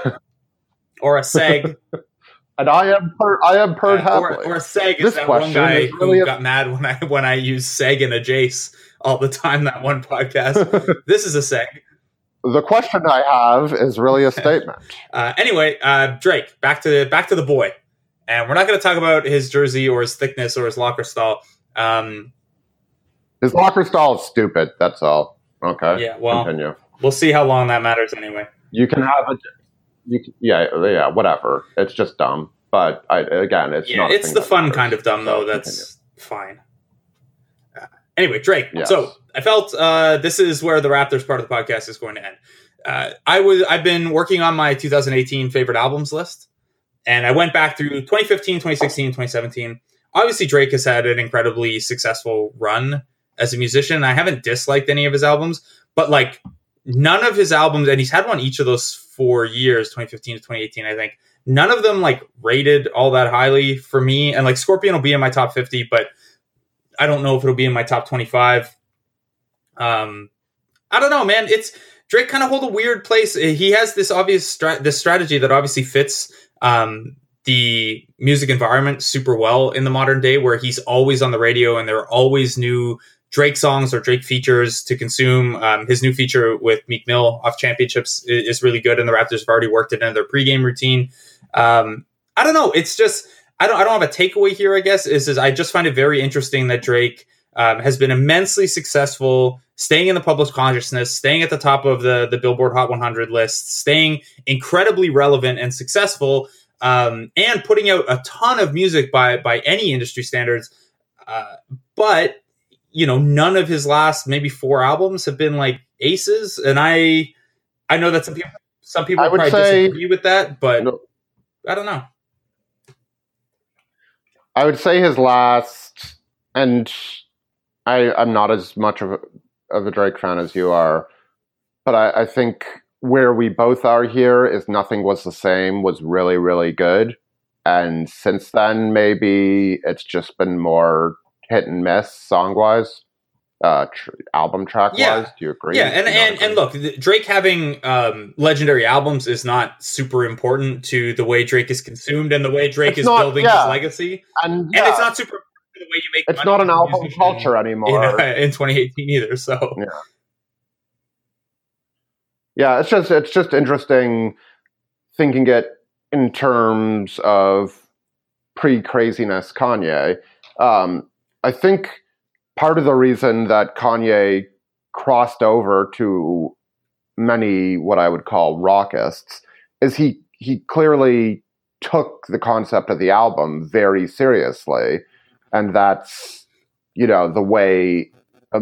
[SPEAKER 2] or a seg,
[SPEAKER 3] and I am per, I am purred
[SPEAKER 2] uh, or, or seg is
[SPEAKER 3] This
[SPEAKER 2] that one
[SPEAKER 3] question
[SPEAKER 2] guy
[SPEAKER 3] is really
[SPEAKER 2] who
[SPEAKER 3] a-
[SPEAKER 2] got mad when I when I use seg and a jace all the time. That one podcast. this is a seg.
[SPEAKER 3] the question I have is really a statement.
[SPEAKER 2] Uh, anyway, uh, Drake, back to the back to the boy, and we're not going to talk about his jersey or his thickness or his locker style. Um,
[SPEAKER 3] His locker style is stupid. That's all. Okay.
[SPEAKER 2] yeah, well,
[SPEAKER 3] Continue.
[SPEAKER 2] we'll see how long that matters anyway.
[SPEAKER 3] You can have a. You yeah yeah whatever. It's just dumb. But I, again, it's
[SPEAKER 2] yeah,
[SPEAKER 3] not.
[SPEAKER 2] it's the fun
[SPEAKER 3] matters.
[SPEAKER 2] kind of dumb though. That's fine. Uh, anyway, Drake.
[SPEAKER 3] Yes.
[SPEAKER 2] So I felt uh, this is where the Raptors part of the podcast is going to end. Uh, I was I've been working on my 2018 favorite albums list, and I went back through 2015, 2016, 2017. Obviously, Drake has had an incredibly successful run as a musician. I haven't disliked any of his albums, but like none of his albums, and he's had one each of those four years, 2015 to 2018, I think. None of them like rated all that highly for me. And like Scorpion will be in my top 50, but I don't know if it'll be in my top 25. Um, I don't know, man. It's Drake kind of hold a weird place. He has this obvious stra- this strategy that obviously fits um, the music environment super well in the modern day, where he's always on the radio and there are always new Drake songs or Drake features to consume. Um, his new feature with Meek Mill off Championships i- is really good, and the Raptors have already worked it into their pregame routine. Um, I don't know. It's just I don't I don't have a takeaway here. I guess is, is I just find it very interesting that Drake um, has been immensely successful, staying in the public consciousness, staying at the top of the the Billboard Hot 100 list, staying incredibly relevant and successful, um, and putting out a ton of music by by any industry standards. Uh, but you know, none of his last maybe four albums have been like aces, and I I know that some people some people probably
[SPEAKER 3] say-
[SPEAKER 2] disagree with that, but
[SPEAKER 3] No.
[SPEAKER 2] I don't know.
[SPEAKER 3] I would say his last, and I, I'm not as much of a, of a Drake fan as you are, but I, I think where we both are here is nothing was the same was really really good, and since then maybe it's just been more hit and miss song wise, uh, tr- album track wise.
[SPEAKER 2] Yeah.
[SPEAKER 3] Do you agree?
[SPEAKER 2] Yeah, and
[SPEAKER 3] Do you not
[SPEAKER 2] and,
[SPEAKER 3] agree?
[SPEAKER 2] and look, Drake having um, legendary albums is not super important to the way Drake is consumed and the way Drake
[SPEAKER 3] It's
[SPEAKER 2] is
[SPEAKER 3] not-
[SPEAKER 2] building
[SPEAKER 3] yeah.
[SPEAKER 2] his legacy.
[SPEAKER 3] and,
[SPEAKER 2] And it's not super important to the way you make.
[SPEAKER 3] it's not an album culture
[SPEAKER 2] in,
[SPEAKER 3] anymore.
[SPEAKER 2] uh, in 2018 either. So
[SPEAKER 3] Yeah. yeah it's just it's just interesting thinking it in terms of pre craziness kanye um, i think part of the reason that kanye crossed over to many what i would call rockists is he he clearly took the concept of the album very seriously and that's you know the way a,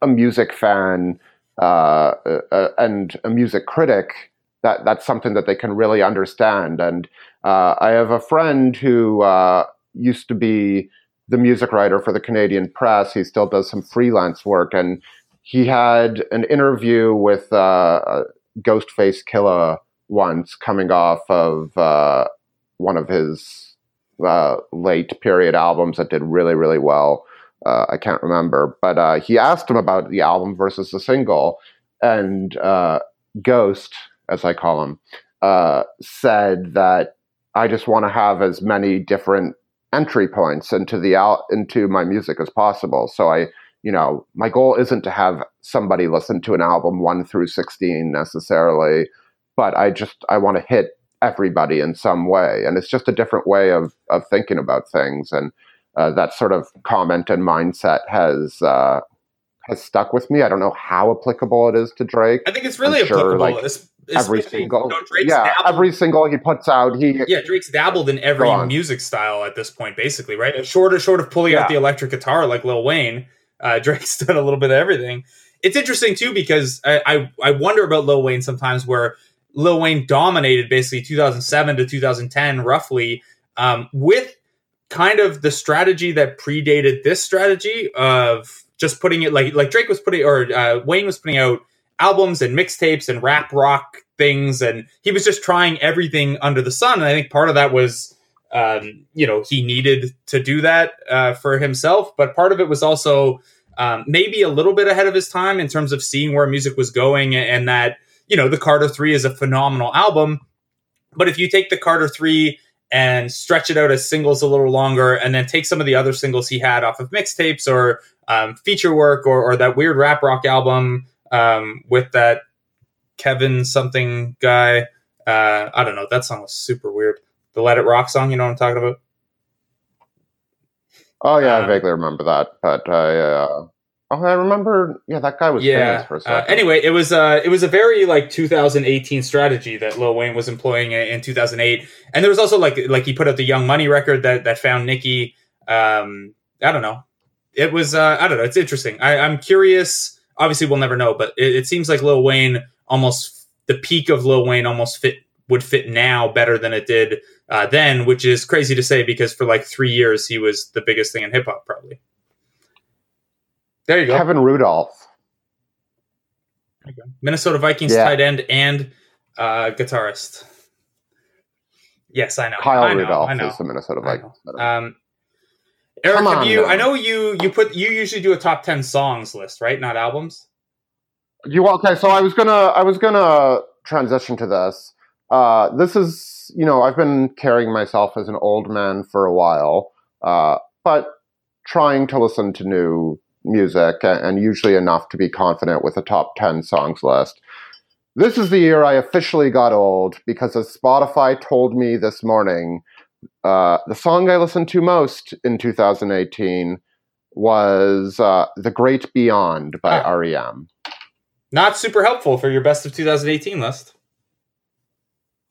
[SPEAKER 3] a music fan uh, uh, and a music critic, that that's something that they can really understand. And uh, I have a friend who uh, used to be the music writer for the Canadian Press. He still does some freelance work, and he had an interview with uh, Ghostface Killah once, coming off of uh, one of his uh, late period albums that did really, really well. Uh, I can't remember, but uh, he asked him about the album versus the single, and uh, Ghost, as I call him, said that I just want to have as many different entry points into the out into my music as possible. So I, you know, my goal isn't to have somebody listen to an album one through sixteen necessarily, but I just I want to hit everybody in some way, and it's just a different way of of thinking about things, and uh, that sort of comment and mindset has uh, has stuck with me. I don't know how applicable it is to Drake.
[SPEAKER 2] I think it's really
[SPEAKER 3] I'm sure,
[SPEAKER 2] applicable.
[SPEAKER 3] like,
[SPEAKER 2] es-
[SPEAKER 3] every single
[SPEAKER 2] Drake's
[SPEAKER 3] yeah,
[SPEAKER 2] dabbled-
[SPEAKER 3] every single he puts out, he
[SPEAKER 2] yeah, Drake's dabbled in every music style at this point, basically, right? Short of short of pulling out the electric guitar like Lil Wayne, uh, Drake's done a little bit of everything. It's interesting too because I, I I wonder about Lil Wayne sometimes where Lil Wayne dominated basically 2007 to 2010 roughly um, with kind of the strategy that predated this strategy of just putting it like like Drake was putting or uh, Wayne was putting out albums and mixtapes and rap rock things and he was just trying everything under the sun and I think part of that was um, you know he needed to do that uh, for himself but part of it was also um, maybe a little bit ahead of his time in terms of seeing where music was going and that you know the Carter 3 is a phenomenal album but if you take the Carter 3 and stretch it out as singles a little longer and then take some of the other singles he had off of mixtapes or um, feature work or, or that weird rap rock album um, with that Kevin something guy. Uh, I don't know. That song was super weird. The Let It Rock song, you know what I'm talking about?
[SPEAKER 3] Oh yeah,
[SPEAKER 2] Um,
[SPEAKER 3] I vaguely remember that, but I uh, oh I remember yeah that guy was
[SPEAKER 2] yeah.
[SPEAKER 3] famous for a
[SPEAKER 2] Uh,
[SPEAKER 3] second.
[SPEAKER 2] anyway, it was uh, it was a very like 2018 strategy that Lil Wayne was employing in 2008, and there was also like like he put out the Young Money record that that found Nicki. Um, I don't know. It was uh, I don't know. It's interesting. I, I'm curious. Obviously, we'll never know, but it, it seems like Lil Wayne almost the peak of Lil Wayne almost fit would fit now better than it did uh, then, which is crazy to say because for like three years he was the biggest thing in hip hop, probably. There you go.
[SPEAKER 3] Kevin Rudolph.
[SPEAKER 2] Minnesota Vikings
[SPEAKER 3] Yeah.
[SPEAKER 2] tight end and uh, guitarist. Yes, I know.
[SPEAKER 3] Kyle
[SPEAKER 2] I know,
[SPEAKER 3] Rudolph
[SPEAKER 2] I know.
[SPEAKER 3] is the Minnesota
[SPEAKER 2] I
[SPEAKER 3] Vikings.
[SPEAKER 2] Um, Eric,
[SPEAKER 3] on
[SPEAKER 2] you?
[SPEAKER 3] now.
[SPEAKER 2] I know you. You put. You usually do a top ten songs list, right? Not albums.
[SPEAKER 3] You okay? So I was gonna I was gonna transition to this. Uh, this is you know I've been carrying myself as an old man for a while, uh, but trying to listen to new music and, and usually enough to be confident with a top ten songs list. This is the year I officially got old because as Spotify told me this morning, uh, the song I listened to most in 2018 was uh, "The Great Beyond" by
[SPEAKER 2] Ah.
[SPEAKER 3] REM.
[SPEAKER 2] Not super helpful for your best of 2018 list.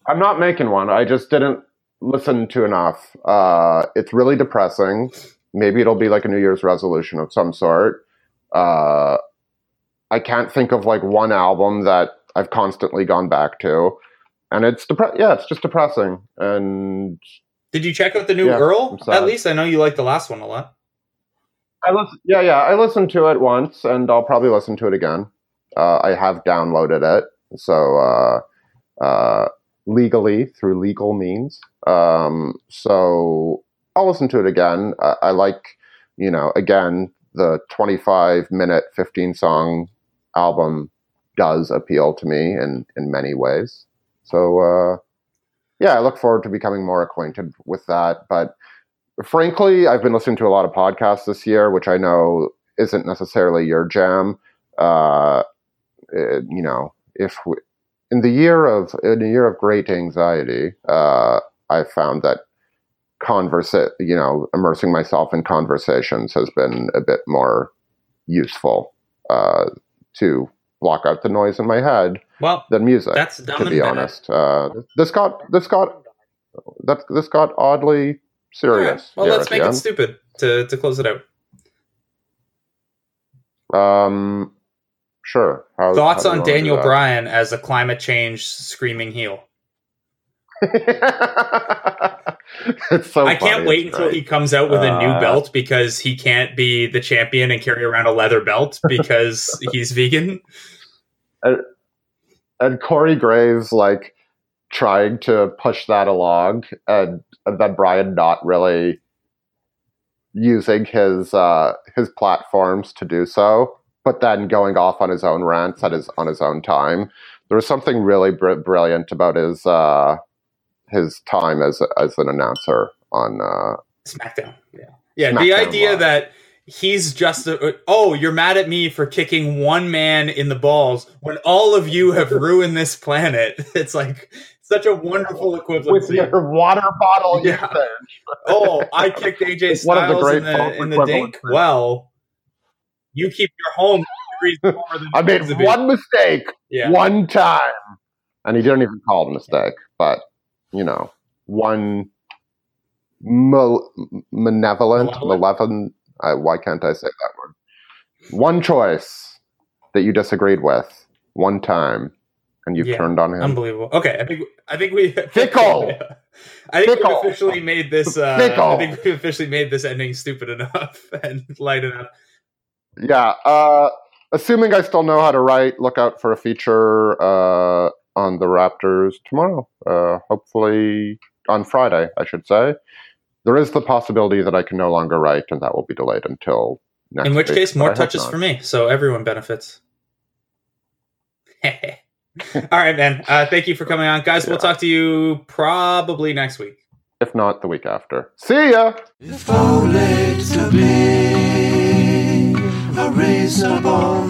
[SPEAKER 3] I'm not making one. I just didn't listen to enough. Uh, it's really depressing. Maybe it'll be like a New Year's resolution of some sort. Uh, I can't think of like one album that I've constantly gone back to, and it's depre- Yeah, it's just depressing. And
[SPEAKER 2] Did you check out the new
[SPEAKER 3] Yeah,
[SPEAKER 2] Earl? At least I know you like the last one a lot.
[SPEAKER 3] I listen. Yeah, yeah. I listened to it once, and I'll probably listen to it again. Uh, I have downloaded it, so uh, uh, legally through legal means. Um, so I'll listen to it again. I, I like, you know, again the twenty-five minute, fifteen song album does appeal to me in in many ways. So uh, yeah, I look forward to becoming more acquainted with that, but frankly, I've been listening to a lot of podcasts this year, which I know isn't necessarily your jam. Uh, uh, you know, if we, in the year of in a year of great anxiety, uh, I found that conversa- you know, immersing myself in conversations has been a bit more useful uh, to block out the noise in my head
[SPEAKER 2] Well,
[SPEAKER 3] than music.
[SPEAKER 2] that's dumb
[SPEAKER 3] to be honest, uh, this got this got that this got oddly serious.
[SPEAKER 2] Well, let's make it stupid to to close it out.
[SPEAKER 3] Um, sure. How,
[SPEAKER 2] Thoughts
[SPEAKER 3] how
[SPEAKER 2] on Daniel Bryan as a climate change screaming heel?
[SPEAKER 3] it's so.
[SPEAKER 2] I can't wait until he comes out with a new
[SPEAKER 3] Uh,
[SPEAKER 2] belt because he can't be the champion and carry around a leather belt because he's vegan.
[SPEAKER 3] And Corey Graves like trying to push that along, and, and then Bryan not really using his uh, his platforms to do so, but then going off on his own rants at his on his own time. There was something really br- brilliant about his uh, his time as as an announcer on uh,
[SPEAKER 2] SmackDown. Yeah, yeah. the idea
[SPEAKER 3] Live.
[SPEAKER 2] that he's just a, oh, you're mad at me for kicking one man in the balls when all of you have ruined this planet. It's like such a wonderful
[SPEAKER 3] equivalent
[SPEAKER 2] with
[SPEAKER 3] your water bottle
[SPEAKER 2] Yeah.
[SPEAKER 3] usage.
[SPEAKER 2] oh, I kicked AJ
[SPEAKER 3] It's one of the
[SPEAKER 2] Styles
[SPEAKER 3] great
[SPEAKER 2] in the in the dink. Well, you keep your home degrees warmer than
[SPEAKER 3] I made one mistake
[SPEAKER 2] Yeah,
[SPEAKER 3] one time, and he didn't even call it a mistake. But you know, one mal- malevolent,
[SPEAKER 2] Malevolent?
[SPEAKER 3] malevolent. Uh, why can't I say that word? One choice that you disagreed with one time, and you've
[SPEAKER 2] Yeah.
[SPEAKER 3] turned on him.
[SPEAKER 2] unbelievable. Okay, I think I think we
[SPEAKER 3] Fickle.
[SPEAKER 2] I think
[SPEAKER 3] Fickle.
[SPEAKER 2] we've officially made this. Uh,
[SPEAKER 3] Fickle.
[SPEAKER 2] I think we've officially made this ending stupid enough and light enough.
[SPEAKER 3] Yeah. Uh, assuming I still know how to write, look out for a feature uh, on the Raptors tomorrow. Uh, hopefully on Friday, I should say. There is the possibility that I can no longer write, and that will be delayed until next. Week.
[SPEAKER 2] In which
[SPEAKER 3] week,
[SPEAKER 2] case, more touches for me, so everyone benefits. All right, man. Uh, thank you for coming on, guys. We'll talk to you probably next week.
[SPEAKER 3] If not, the week after. See ya.
[SPEAKER 1] If only to be a reasonable